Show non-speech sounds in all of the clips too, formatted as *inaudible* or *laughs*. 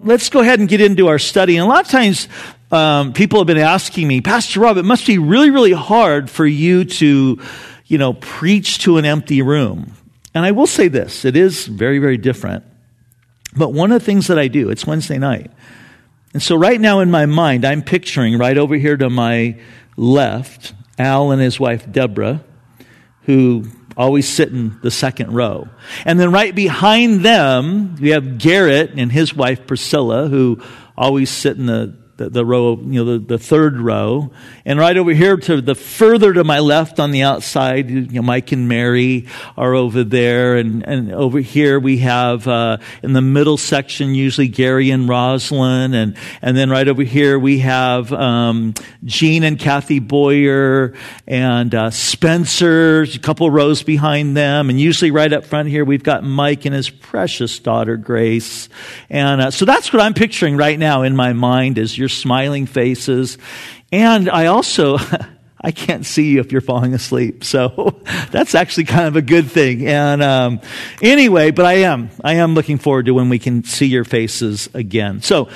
let's go ahead and get into our study. And a lot of times, um, people have been asking me, Pastor Rob, it must be really, really hard for you to, you know, preach to an empty room. And I will say this it is very, very different. But one of the things that I do, it's Wednesday night. And so right now in my mind, I'm picturing right over here to my left, Al and his wife Deborah, who always sit in the second row. And then right behind them, we have Garrett and his wife Priscilla, who always sit in the the, the row, you know, the, the third row. And right over here to the further to my left on the outside, you know, Mike and Mary are over there. And, and over here we have, uh, in the middle section, usually Gary and Roslyn. And, and then right over here we have, um, Jean and Kathy Boyer and, uh, Spencer, a couple rows behind them. And usually right up front here we've got Mike and his precious daughter Grace. And, uh, so that's what I'm picturing right now in my mind is your smiling faces. And I also, *laughs* I can't see you if you're falling asleep. So *laughs* that's actually kind of a good thing. And um, anyway, but I am. I am looking forward to when we can see your faces again. So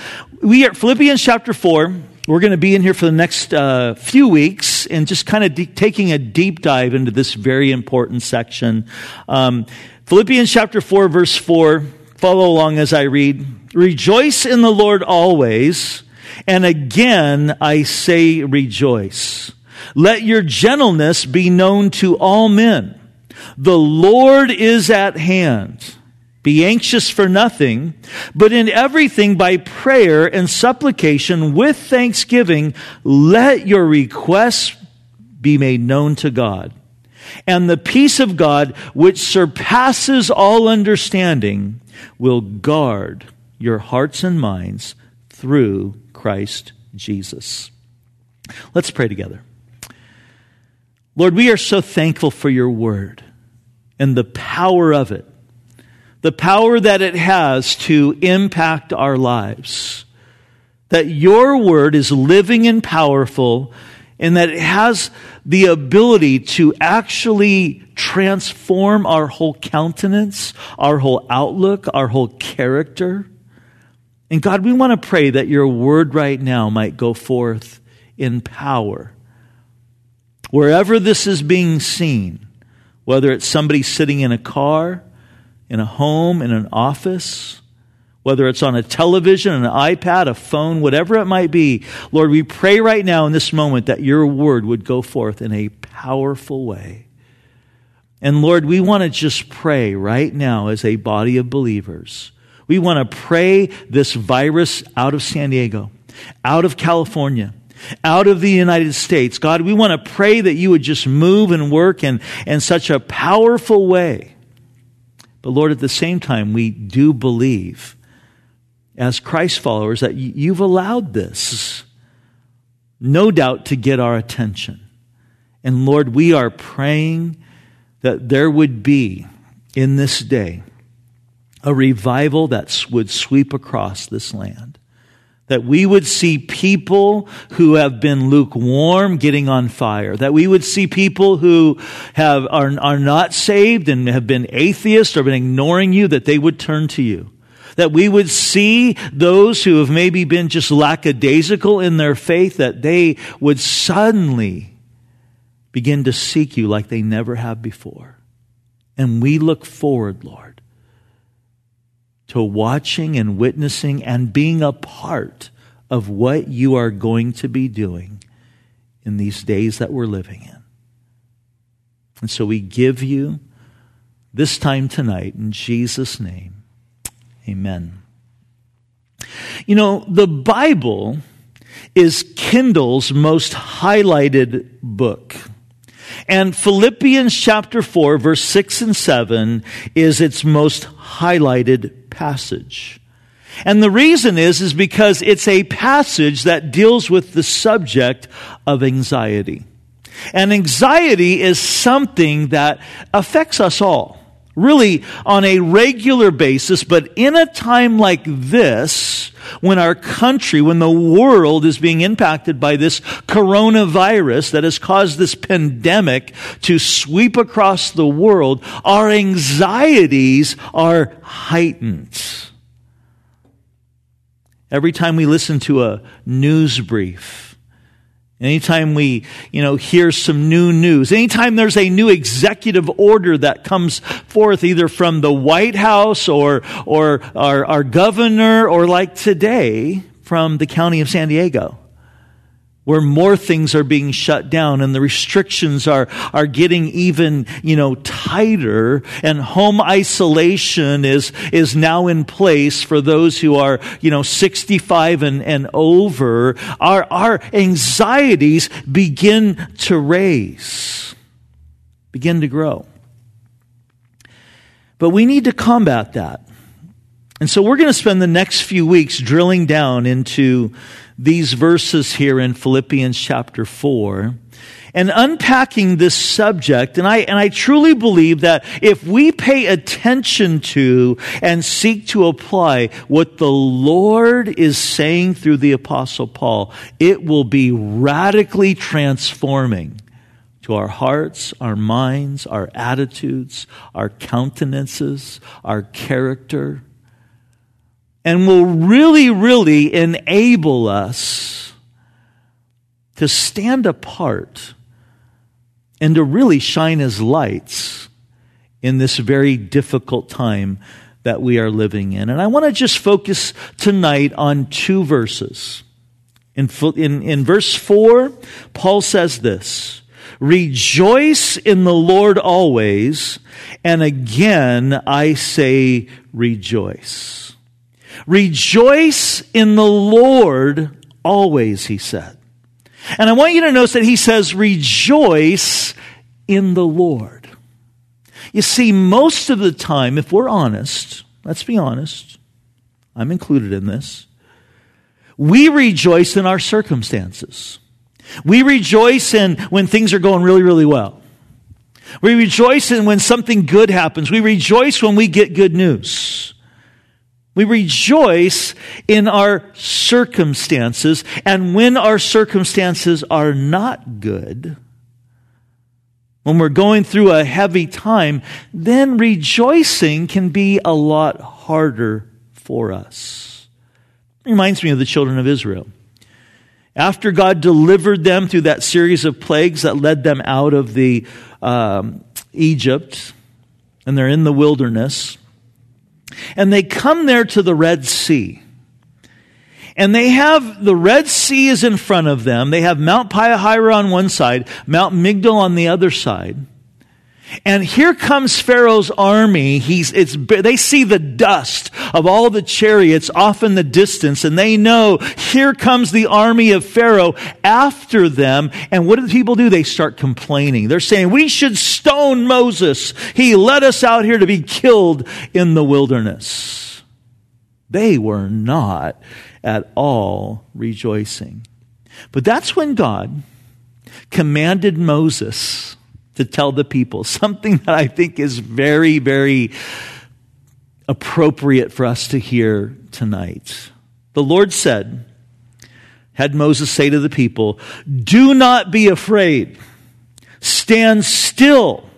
we are Philippians chapter 4. We're going to be in here for the next uh, few weeks and just kind of de- taking a deep dive into this very important section. Um, Philippians chapter 4, verse 4. Follow along as I read. Rejoice in the Lord always. And again, I say rejoice. Let your gentleness be known to all men. The Lord is at hand. Be anxious for nothing, but in everything by prayer and supplication with thanksgiving, let your requests be made known to God. And the peace of God, which surpasses all understanding, will guard your hearts and minds through Christ Jesus. Let's pray together. Lord, we are so thankful for your word and the power of it, the power that it has to impact our lives. That your word is living and powerful, and that it has the ability to actually transform our whole countenance, our whole outlook, our whole character. And God, we want to pray that your word right now might go forth in power. Wherever this is being seen, whether it's somebody sitting in a car, in a home, in an office, whether it's on a television, an iPad, a phone, whatever it might be, Lord, we pray right now in this moment that your word would go forth in a powerful way. And Lord, we want to just pray right now as a body of believers we want to pray this virus out of San Diego, out of California, out of the United States. God, we want to pray that you would just move and work in, in such a powerful way. But Lord, at the same time, we do believe as Christ followers that you've allowed this, no doubt, to get our attention. And Lord, we are praying that there would be in this day a revival that would sweep across this land. That we would see people who have been lukewarm getting on fire. That we would see people who have, are, are not saved and have been atheists or been ignoring you, that they would turn to you. That we would see those who have maybe been just lackadaisical in their faith, that they would suddenly begin to seek you like they never have before. And we look forward, Lord to watching and witnessing and being a part of what you are going to be doing in these days that we're living in. And so we give you this time tonight in Jesus' name. Amen. You know, the Bible is Kindle's most highlighted book. And Philippians chapter 4, verse 6 and 7 is its most highlighted passage. And the reason is, is because it's a passage that deals with the subject of anxiety. And anxiety is something that affects us all really on a regular basis, but in a time like this, when our country, when the world is being impacted by this coronavirus that has caused this pandemic to sweep across the world, our anxieties are heightened. Every time we listen to a news brief, anytime we, you know, hear some new news, anytime there's a new executive order that comes forth either from the White House or, or our, our governor or like today from the county of San Diego, where more things are being shut down and the restrictions are, are getting even, you know, tighter and home isolation is, is now in place for those who are, you know, 65 and, and over, our, our anxieties begin to raise, begin to grow. But we need to combat that. And so we're going to spend the next few weeks drilling down into these verses here in Philippians chapter 4 and unpacking this subject. And I, and I truly believe that if we pay attention to and seek to apply what the Lord is saying through the apostle Paul, it will be radically transforming to our hearts, our minds, our attitudes, our countenances, our character and will really, really enable us to stand apart and to really shine as lights in this very difficult time that we are living in. And I want to just focus tonight on two verses. In, in, in verse 4, Paul says this Rejoice in the Lord always, and again I say rejoice. Rejoice in the Lord always, he said. And I want you to notice that he says, rejoice in the Lord. You see, most of the time, if we're honest, let's be honest, I'm included in this, we rejoice in our circumstances. We rejoice in when things are going really, really well. We rejoice in when something good happens. We rejoice when we get good news. We rejoice in our circumstances, and when our circumstances are not good, when we're going through a heavy time, then rejoicing can be a lot harder for us. It reminds me of the children of Israel. After God delivered them through that series of plagues that led them out of the um, Egypt, and they're in the wilderness, and they come there to the Red Sea. And they have the Red Sea is in front of them. They have Mount Piahira on one side, Mount Migdol on the other side. And here comes Pharaoh's army. He's, it's, they see the dust of all the chariots off in the distance, and they know here comes the army of Pharaoh after them. And what do the people do? They start complaining. They're saying, We should stone Moses. He led us out here to be killed in the wilderness. They were not at all rejoicing. But that's when God commanded Moses to tell the people. *laughs* Something that I think is very, very appropriate for us to hear tonight. The Lord said, had Moses say to the people, Do not be afraid. Stand still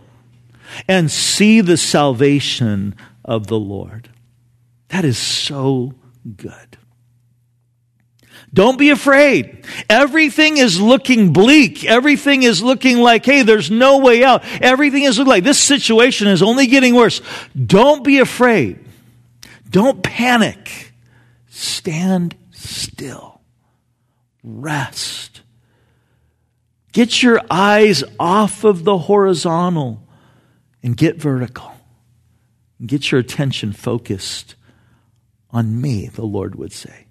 and see the salvation of the Lord. That is so good. Don't be afraid. Everything is looking bleak. Everything is looking like, hey, there's no way out. Everything is looking like this situation is only getting worse. Don't be afraid. Don't panic. Stand still. Rest. Get your eyes off of the horizontal and get vertical. Get your attention focused on me, the Lord would say.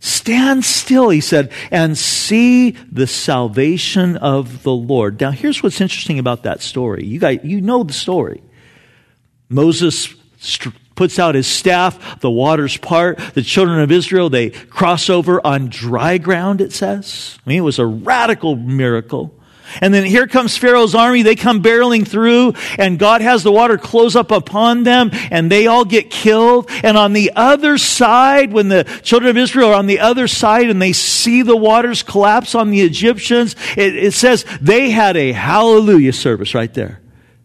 Stand still, he said, and see the salvation of the Lord. Now, here's what's interesting about that story. You guys, you know the story. Moses st- puts out his staff, the waters part, the children of Israel, they cross over on dry ground, it says. I mean, it was a radical miracle. And then here comes Pharaoh's army. They come barreling through and God has the water close up upon them and they all get killed. And on the other side, when the children of Israel are on the other side and they see the waters collapse on the Egyptians, it, it says they had a hallelujah service right there.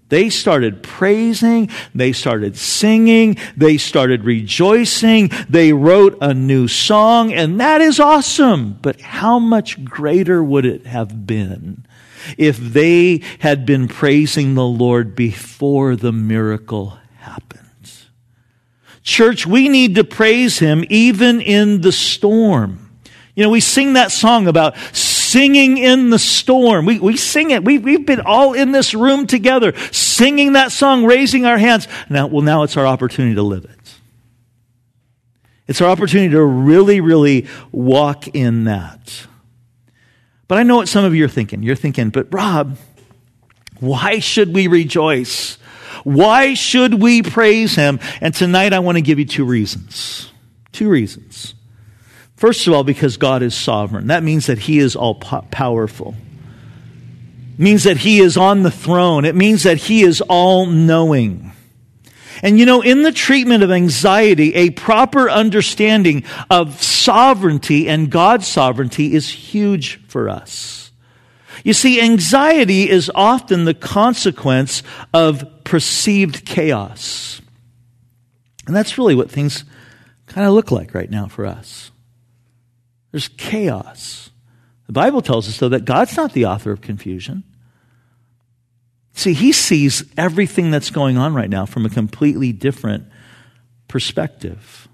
They started praising, they started singing, they started rejoicing, they wrote a new song, and that is awesome. But how much greater would it have been if they had been praising the Lord before the miracle happened? Church, we need to praise Him even in the storm. You know, we sing that song about singing in the storm. We, we sing it. We, we've been all in this room together singing that song, raising our hands. Now, well, now it's our opportunity to live it. It's our opportunity to really, really walk in that. But I know what some of you are thinking. You're thinking, but Rob, why should we rejoice? Why should we praise him? And tonight I want to give you two reasons. Two reasons. First of all, because God is sovereign. That means that He is all powerful. It means that He is on the throne. It means that He is all knowing. And you know, in the treatment of anxiety, a proper understanding of sovereignty and God's sovereignty is huge for us. You see, anxiety is often the consequence of perceived chaos. And that's really what things kind of look like right now for us. There's chaos. The Bible tells us, though, that God's not the author of confusion. See, He sees everything that's going on right now from a completely different perspective.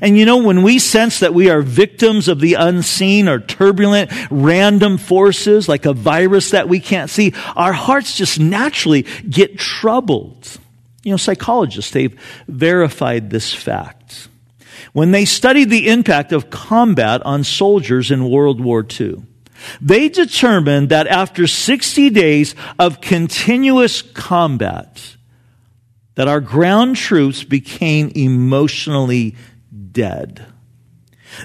And you know, when we sense that we are victims of the unseen or turbulent, random forces, like a virus that we can't see, our hearts just naturally get troubled. You know, psychologists, they've verified this fact when they studied the impact of combat on soldiers in World War II. They determined that after 60 days of continuous combat, that our ground troops became emotionally dead.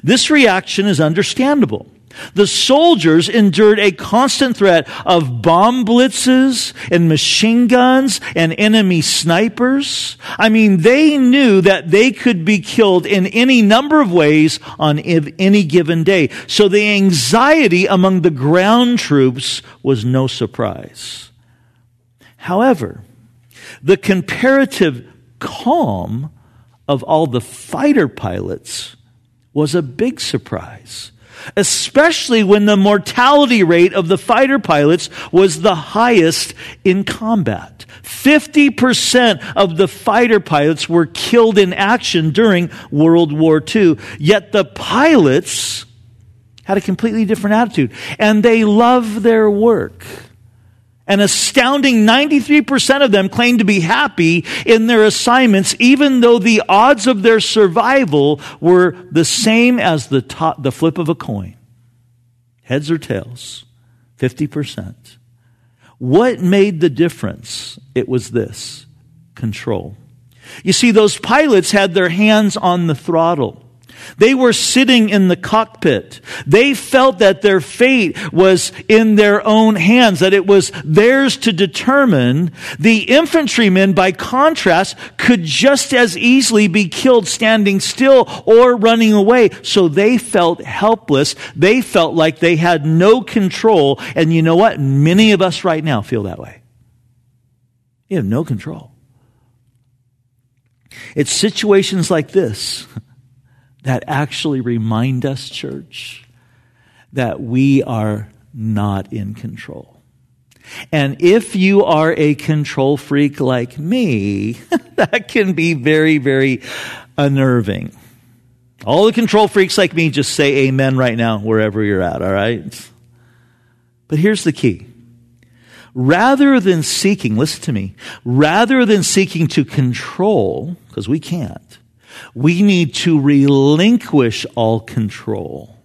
This reaction is understandable. The soldiers endured a constant threat of bomb blitzes and machine guns and enemy snipers. I mean, they knew that they could be killed in any number of ways on any given day. So the anxiety among the ground troops was no surprise. However, the comparative calm of all the fighter pilots was a big surprise especially when the mortality rate of the fighter pilots was the highest in combat. 50% of the fighter pilots were killed in action during World War II. Yet the pilots had a completely different attitude and they loved their work. An astounding 93% of them claimed to be happy in their assignments, even though the odds of their survival were the same as the, top, the flip of a coin. Heads or tails, 50%. What made the difference? It was this control. You see, those pilots had their hands on the throttle. They were sitting in the cockpit. They felt that their fate was in their own hands, that it was theirs to determine. The infantrymen, by contrast, could just as easily be killed standing still or running away. So they felt helpless. They felt like they had no control. And you know what? Many of us right now feel that way. You have no control. It's situations like this that actually remind us, church, that we are not in control. And if you are a control freak like me, *laughs* that can be very, very unnerving. All the control freaks like me just say amen right now, wherever you're at, all right? But here's the key. Rather than seeking, listen to me, rather than seeking to control, because we can't, we need to relinquish all control.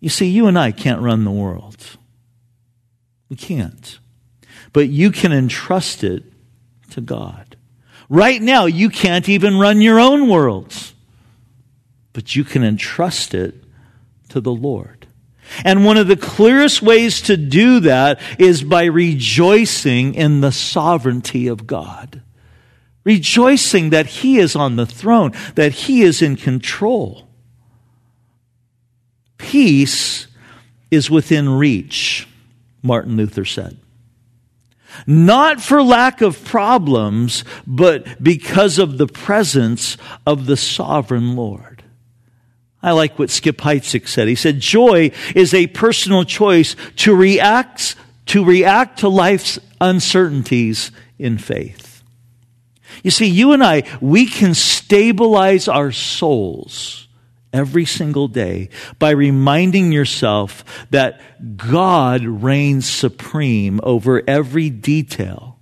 You see, you and I can't run the world. We can't. But you can entrust it to God. Right now, you can't even run your own worlds. But you can entrust it to the Lord. And one of the clearest ways to do that is by rejoicing in the sovereignty of God rejoicing that He is on the throne, that He is in control. Peace is within reach, Martin Luther said. Not for lack of problems, but because of the presence of the sovereign Lord. I like what Skip Heitzig said. He said, joy is a personal choice to react, to react to life's uncertainties in faith. You see, you and I, we can stabilize our souls every single day by reminding yourself that God reigns supreme over every detail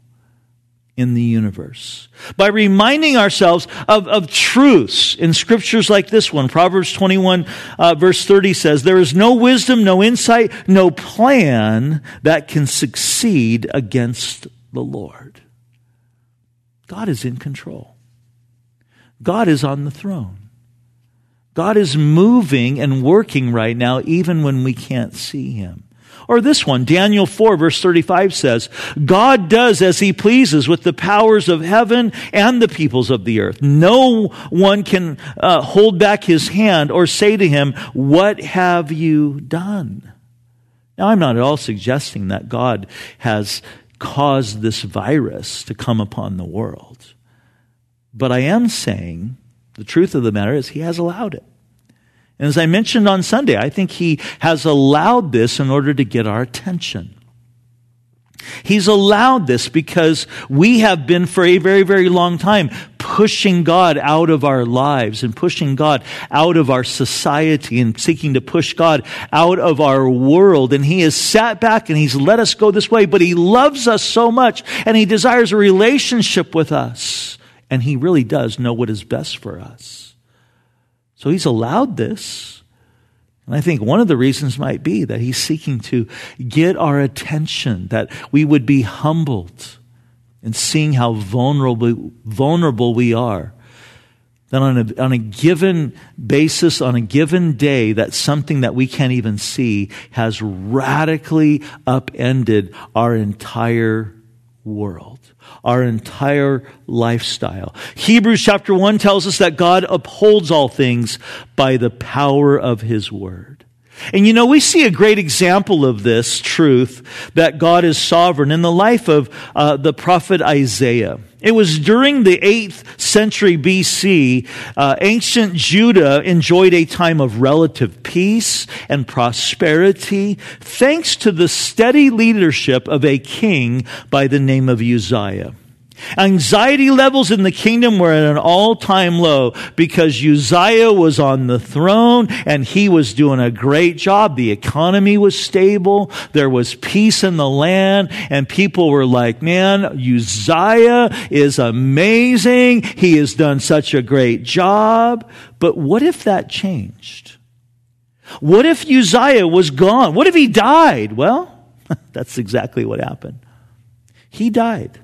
in the universe. By reminding ourselves of, of truths in scriptures like this one. Proverbs 21 uh, verse 30 says, There is no wisdom, no insight, no plan that can succeed against the Lord. God is in control. God is on the throne. God is moving and working right now, even when we can't see him. Or this one, Daniel 4 verse 35 says, God does as he pleases with the powers of heaven and the peoples of the earth. No one can uh, hold back his hand or say to him, what have you done? Now, I'm not at all suggesting that God has caused this virus to come upon the world. But I am saying the truth of the matter is he has allowed it. And as I mentioned on Sunday, I think he has allowed this in order to get our attention. He's allowed this because we have been for a very, very long time pushing God out of our lives and pushing God out of our society and seeking to push God out of our world. And He has sat back and He's let us go this way, but He loves us so much and He desires a relationship with us. And He really does know what is best for us. So he's allowed this. And I think one of the reasons might be that he's seeking to get our attention, that we would be humbled in seeing how vulnerable, vulnerable we are. That on a, on a given basis, on a given day, that something that we can't even see has radically upended our entire world our entire lifestyle. Hebrews chapter 1 tells us that God upholds all things by the power of his word. And you know, we see a great example of this truth that God is sovereign in the life of uh, the prophet Isaiah. It was during the 8th century BC, uh, ancient Judah enjoyed a time of relative peace and prosperity thanks to the steady leadership of a king by the name of Uzziah. Anxiety levels in the kingdom were at an all-time low because Uzziah was on the throne and he was doing a great job. The economy was stable. There was peace in the land and people were like, man, Uzziah is amazing. He has done such a great job. But what if that changed? What if Uzziah was gone? What if he died? Well, *laughs* that's exactly what happened. He died.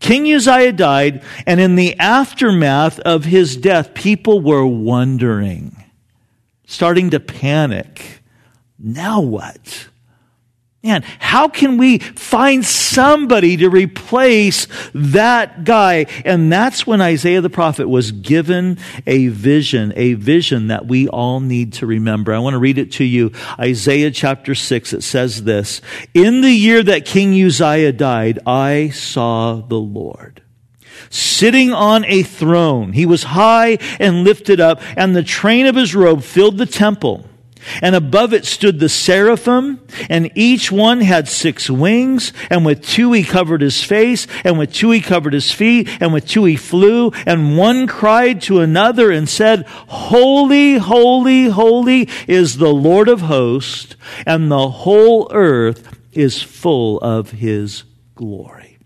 King Uzziah died, and in the aftermath of his death, people were wondering, starting to panic. Now what? Man, how can we find somebody to replace that guy? And that's when Isaiah the prophet was given a vision, a vision that we all need to remember. I want to read it to you. Isaiah chapter 6, it says this In the year that King Uzziah died, I saw the Lord sitting on a throne. He was high and lifted up, and the train of his robe filled the temple. And above it stood the seraphim, and each one had six wings, and with two he covered his face, and with two he covered his feet, and with two he flew, and one cried to another and said, Holy, holy, holy is the Lord of hosts, and the whole earth is full of his glory.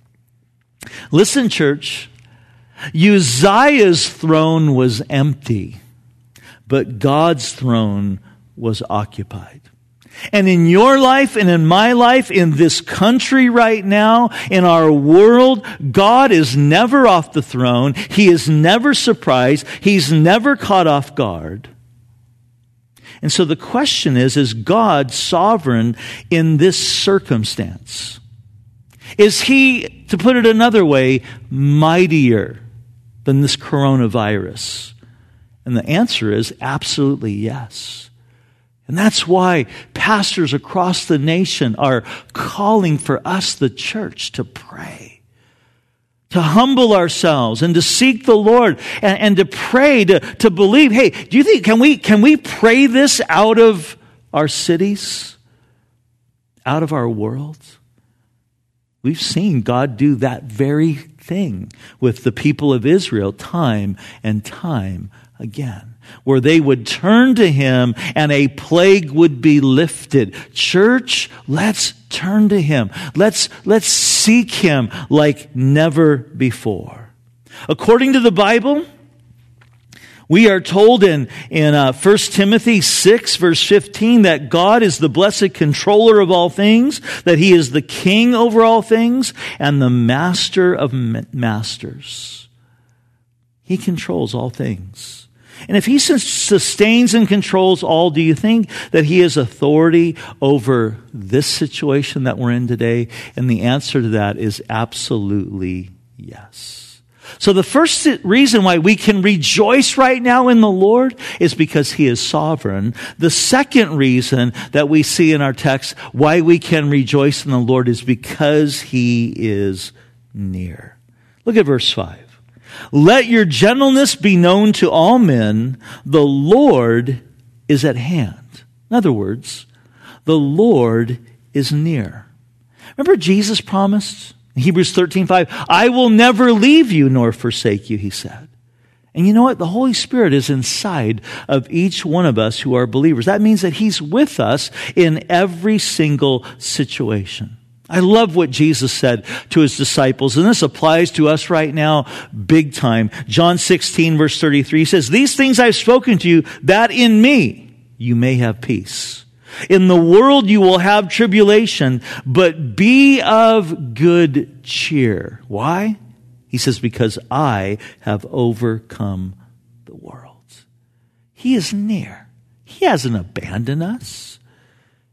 Listen, church, Uzziah's throne was empty, but God's throne was occupied. And in your life and in my life, in this country right now, in our world, God is never off the throne. He is never surprised. He's never caught off guard. And so the question is, is God sovereign in this circumstance? Is he, to put it another way, mightier than this coronavirus? And the answer is absolutely yes. And that's why pastors across the nation are calling for us, the church, to pray to humble ourselves and to seek the Lord and, and, to pray, to, to believe. Hey, do you think, can we, can we pray this out of our cities? Out of our world? We've seen God do that very thing with the people of Israel time and time again where they would turn to him and a plague would be lifted. Church, let's turn to him. Let's, let's seek him like never before. According to the Bible, we are told in, in uh, 1 Timothy 6, verse 15, that God is the blessed controller of all things, that he is the king over all things, and the master of masters. He controls all things. And if he sustains and controls all, do you think that he has authority over this situation that we're in today? And the answer to that is absolutely yes. So the first reason why we can rejoice right now in the Lord is because he is sovereign. The second reason that we see in our text why we can rejoice in the Lord is because he is near. Look at verse 5. Let your gentleness be known to all men. The Lord is at hand. In other words, the Lord is near. Remember Jesus promised in Hebrews 13, 5, I will never leave you nor forsake you, he said. And you know what? The Holy Spirit is inside of each one of us who are believers. That means that He's with us in every single situation. I love what Jesus said to his disciples, and this applies to us right now big time. John 16, verse 33 says, These things I've spoken to you, that in me you may have peace. In the world you will have tribulation, but be of good cheer. Why? He says, Because I have overcome the world. He is near. He hasn't abandoned us.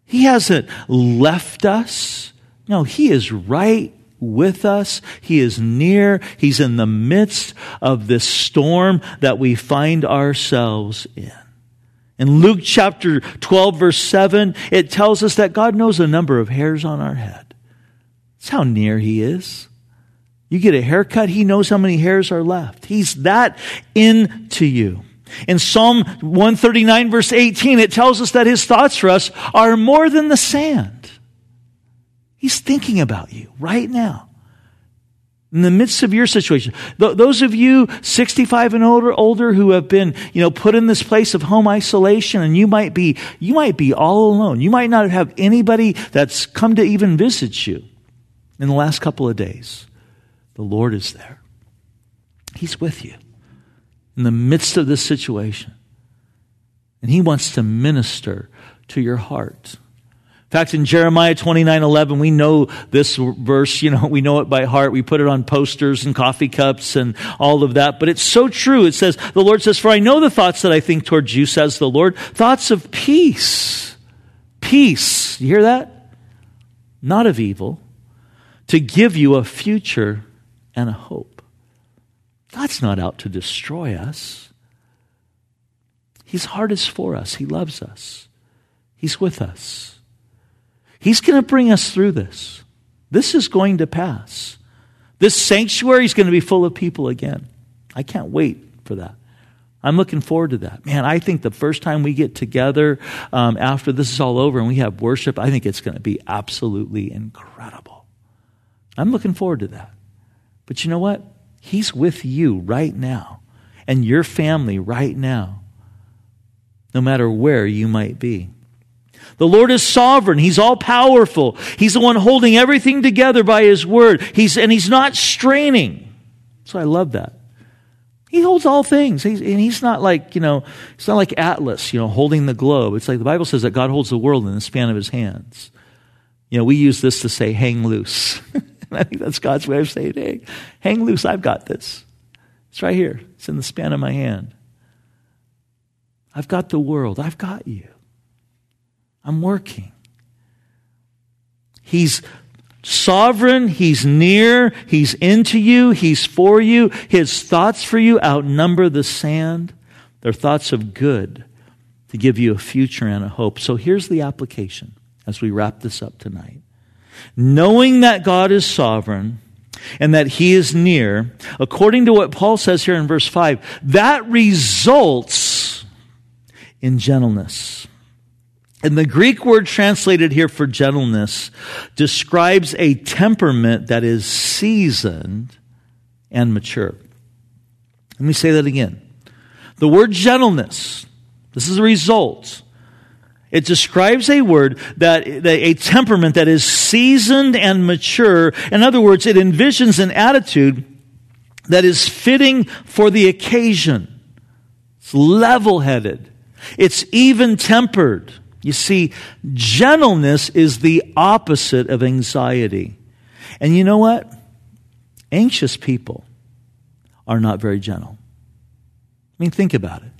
He hasn't left us. No, He is right with us. He is near. He's in the midst of this storm that we find ourselves in. In Luke chapter 12, verse 7, it tells us that God knows the number of hairs on our head. That's how near He is. You get a haircut, He knows how many hairs are left. He's that into you. In Psalm 139, verse 18, it tells us that His thoughts for us are more than the sand. He's thinking about you right now. In the midst of your situation. Th- those of you 65 and older, older who have been, you know, put in this place of home isolation and you might be, you might be all alone. You might not have anybody that's come to even visit you in the last couple of days. The Lord is there. He's with you in the midst of this situation. And He wants to minister to your heart. In fact, in Jeremiah 29 11, we know this verse, you know, *laughs* we know it by heart. We put it on posters and coffee cups and all of that. But it's so true. It says, the Lord says, For I know the thoughts that I think towards you, says the Lord, thoughts of peace. Peace. You hear that? Not of evil, to give you a future and a hope. God's not out to destroy us. His heart is for us. He loves us. He's with us. He's going to bring us through this. This is going to pass. This sanctuary is going to be full of people again. I can't wait for that. I'm looking forward to that. Man, I think the first time we get together um, after this is all over and we have worship, I think it's going to be absolutely incredible. I'm looking forward to that. But you know what? He's with you right now and your family right now, no matter where you might be. The Lord is sovereign. He's all powerful. He's the one holding everything together by His word. He's, and He's not straining. So I love that. He holds all things. He's, and He's not like, you know, it's not like Atlas, you know, holding the globe. It's like the Bible says that God holds the world in the span of His hands. You know, we use this to say, hang loose. *laughs* I think that's God's way of saying, hey, hang loose. I've got this. It's right here. It's in the span of my hand. I've got the world. I've got you. I'm working. He's sovereign. He's near. He's into you. He's for you. His thoughts for you outnumber the sand. They're thoughts of good. to give you a future and a hope. So here's the application as we wrap this up tonight. Knowing that God is sovereign and that he is near, according to what Paul says here in verse 5, that results in gentleness. And the Greek word translated here for gentleness describes a temperament that is seasoned and mature. Let me say that again. The word gentleness, this is a result. It describes a word that, a temperament that is seasoned and mature. In other words, it envisions an attitude that is fitting for the occasion. It's level headed. It's even tempered. You see, gentleness is the opposite of anxiety. And you know what? Anxious people are not very gentle. I mean, think about it.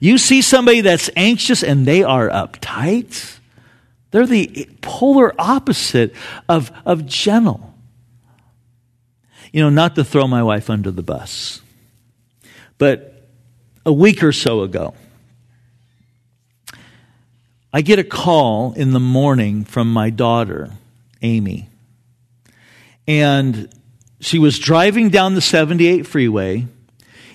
You see somebody that's anxious and they are uptight. They're the polar opposite of, of gentle. You know, not to throw my wife under the bus, but a week or so ago, I get a call in the morning from my daughter, Amy. And she was driving down the 78 freeway,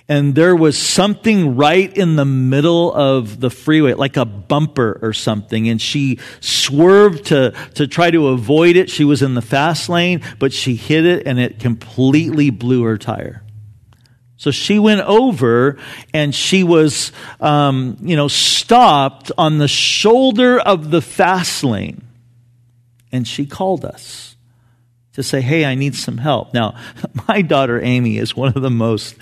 and there was something right in the middle of the freeway, like a bumper or something. And she swerved to, to try to avoid it. She was in the fast lane, but she hit it and it completely blew her tire. So she went over and she was, um, you know, stopped on the shoulder of the fast lane. And she called us to say, Hey, I need some help. Now, *laughs* my daughter Amy is one of the most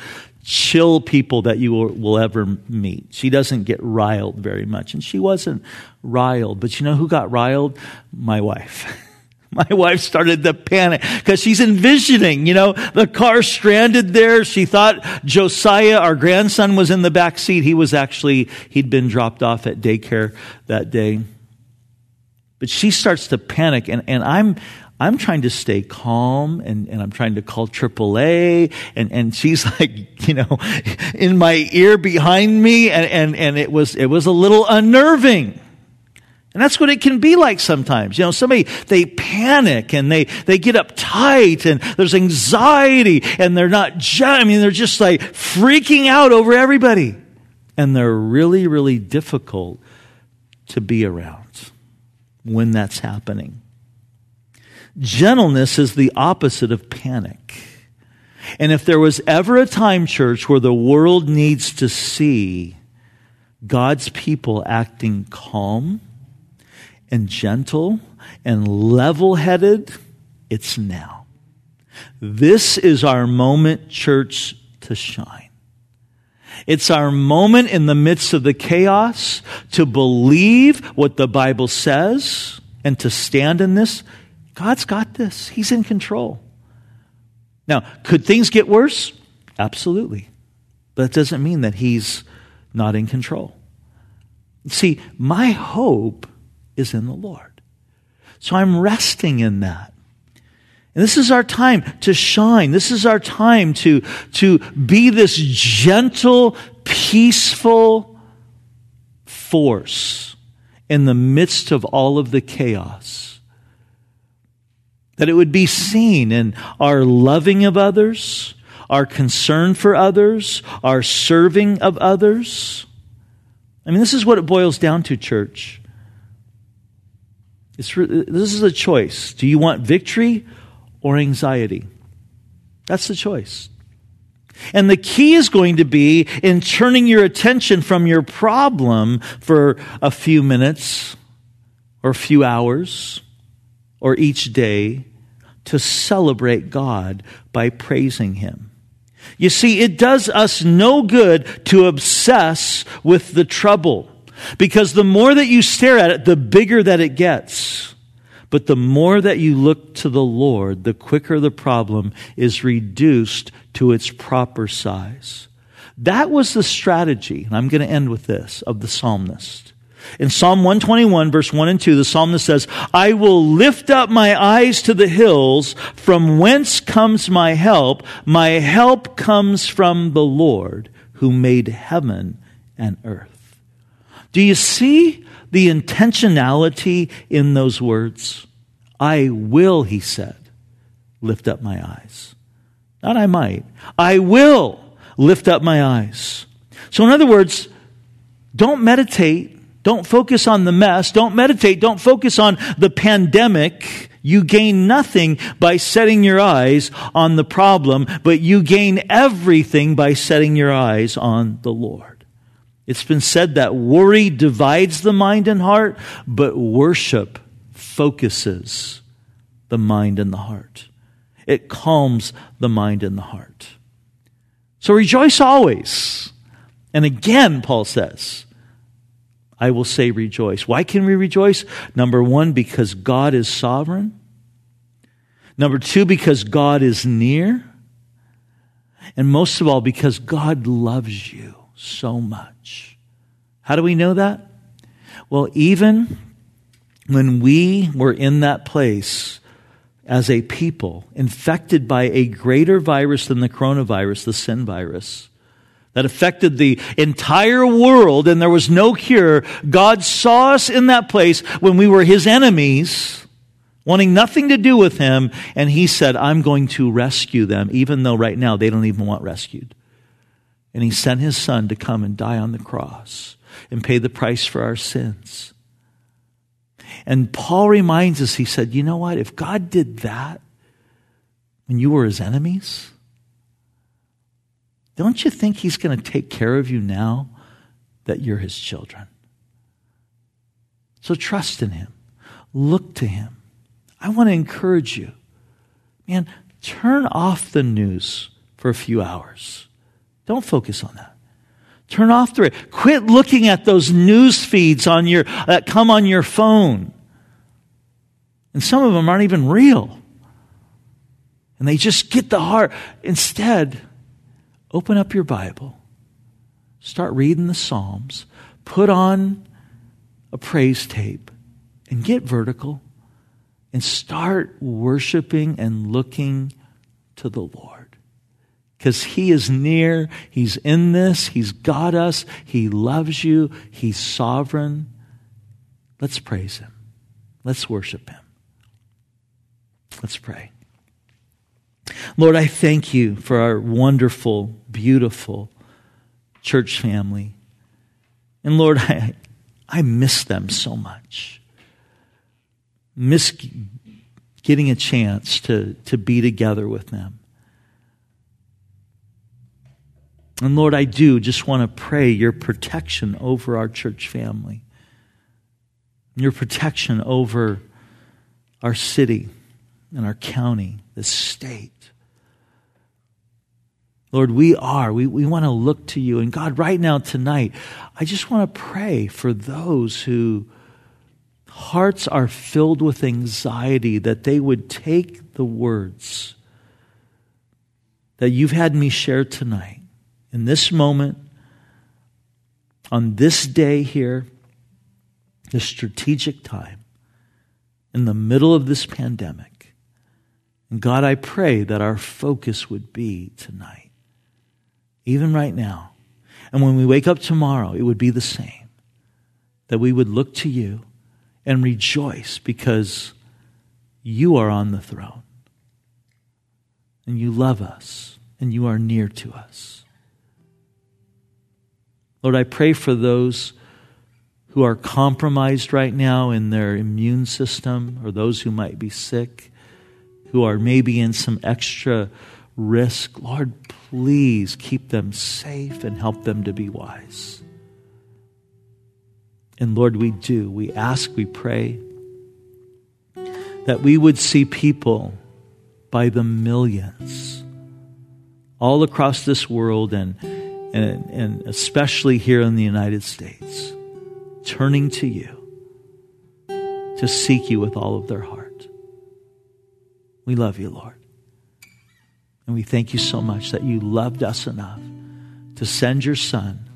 chill people that you will, will, ever meet. She doesn't get riled very much. And she wasn't riled. But you know who got riled? My wife. *laughs* *laughs* My wife started to panic because she's envisioning, you know, the car stranded there. She thought Josiah, our grandson, was in the back seat. He was actually, he'd been dropped off at daycare that day. But she starts to panic and, and I'm, I'm trying to stay calm and, and I'm trying to call AAA and, and she's *laughs* like, you know, in my ear behind me and, and, and it was, it was a little unnerving. And that's what it can be like sometimes. You know, somebody, they panic and they, they get uptight and there's anxiety and they're not, I mean, they're just like freaking out over everybody. And they're really, really difficult to be around when that's happening. Gentleness is the opposite of panic. And if there was ever a time, church, where the world needs to see God's people acting calm, and gentle and level headed, it's now. This is our moment, church, to shine. It's our moment in the midst of the chaos to believe what the Bible says and to stand in this. God's got this. He's in control. Now, could things get worse? Absolutely. But that doesn't mean that He's not in control. See, my hope is in the Lord. So I'm resting in that. And this is our time to shine. This is our time to, to be this gentle, peaceful force in the midst of all of the chaos. That it would be seen in our loving of others, our concern for others, our serving of others. I mean, this is what it boils down to, church. It's, this is a choice. Do you want victory or anxiety? That's the choice. And the key is going to be in turning your attention from your problem for a few minutes or a few hours or each day to celebrate God by praising Him. You see, it does us no good to obsess with the trouble. Because the more that you stare at it, the bigger that it gets. But the more that you look to the Lord, the quicker the problem is reduced to its proper size. That was the strategy, and I'm going to end with this, of the psalmist. In Psalm 121, verse 1 and 2, the psalmist says, I will lift up my eyes to the hills, from whence comes my help. My help comes from the Lord, who made heaven and earth. Do you see the intentionality in those words? I will, he said, lift up my eyes. Not I might. I will lift up my eyes. So, in other words, don't meditate. Don't focus on the mess. Don't meditate. Don't focus on the pandemic. You gain nothing by setting your eyes on the problem, but you gain everything by setting your eyes on the Lord. It's been said that worry divides the mind and heart, but worship focuses the mind and the heart. It calms the mind and the heart. So rejoice always. And again, Paul says, I will say rejoice. Why can we rejoice? Number one, because God is sovereign. Number two, because God is near. And most of all, because God loves you so much. How do we know that? Well, even when we were in that place as a people, infected by a greater virus than the coronavirus, the sin virus, that affected the entire world and there was no cure. God saw us in that place when we were his enemies, wanting nothing to do with him, and he said, I'm going to rescue them, even though right now they don't even want rescued. And he sent his son to come and die on the cross and pay the price for our sins. And Paul reminds us, he said, You know what? If God did that when you were his enemies, don't you think He's going to take care of you now that you're His children? So trust in Him, look to Him. I want to encourage you. Man, turn off the news for a few hours. Don't focus on that. Turn off the quit looking at those news feeds on your that come on your phone. And some of them aren't even real. And they just get the heart. Instead, Open up your Bible, start reading the Psalms, put on a praise tape, and get vertical and start worshiping and looking to the Lord. Because He is near, He's in this, He's got us, He loves you, He's sovereign. Let's praise Him. Let's worship Him. Let's pray. Lord, I thank you for our wonderful, beautiful church family. And Lord, I, I miss them so much. Miss getting a chance to, to be together with them. And Lord, I do just want to pray your protection over our church family, your protection over our city and our county, the state. Lord, we are. We, we want to look to you. And God, right now, tonight, I just want to pray for those who hearts are filled with anxiety that they would take the words that you've had me share tonight in this moment, on this day here, this strategic time, in the middle of this pandemic. And God, I pray that our focus would be tonight even right now. And when we wake up tomorrow, it would be the same. That we would look to you and rejoice because you are on the throne. And you love us and you are near to us. Lord, I pray for those who are compromised right now in their immune system or those who might be sick, who are maybe in some extra risk. Lord, please keep them safe and help them to be wise. And Lord, we do. We ask, we pray that we would see people by the millions all across this world and, and, and especially here in the United States turning to you to seek you with all of their heart. We love you, Lord. And we thank you so much that you loved us enough to send your son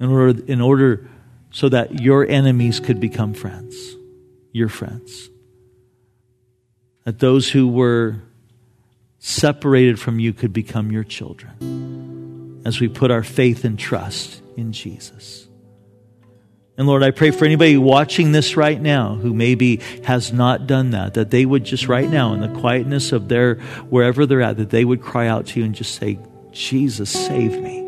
in order, in order so that your enemies could become friends, your friends. That those who were separated from you could become your children as we put our faith and trust in Jesus. And Lord, I pray for anybody watching this right now who maybe has not done that, that they would just right now, in the quietness of their, wherever they're at, that they would cry out to you and just say, Jesus, save me.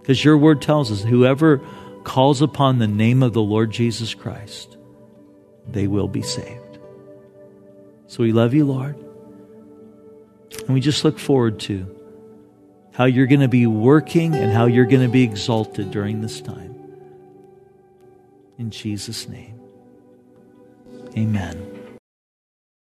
Because your word tells us whoever calls upon the name of the Lord Jesus Christ, they will be saved. So we love you, Lord. And we just look forward to how you're going to be working and how you're going to be exalted during this time. In Jesus' name, amen.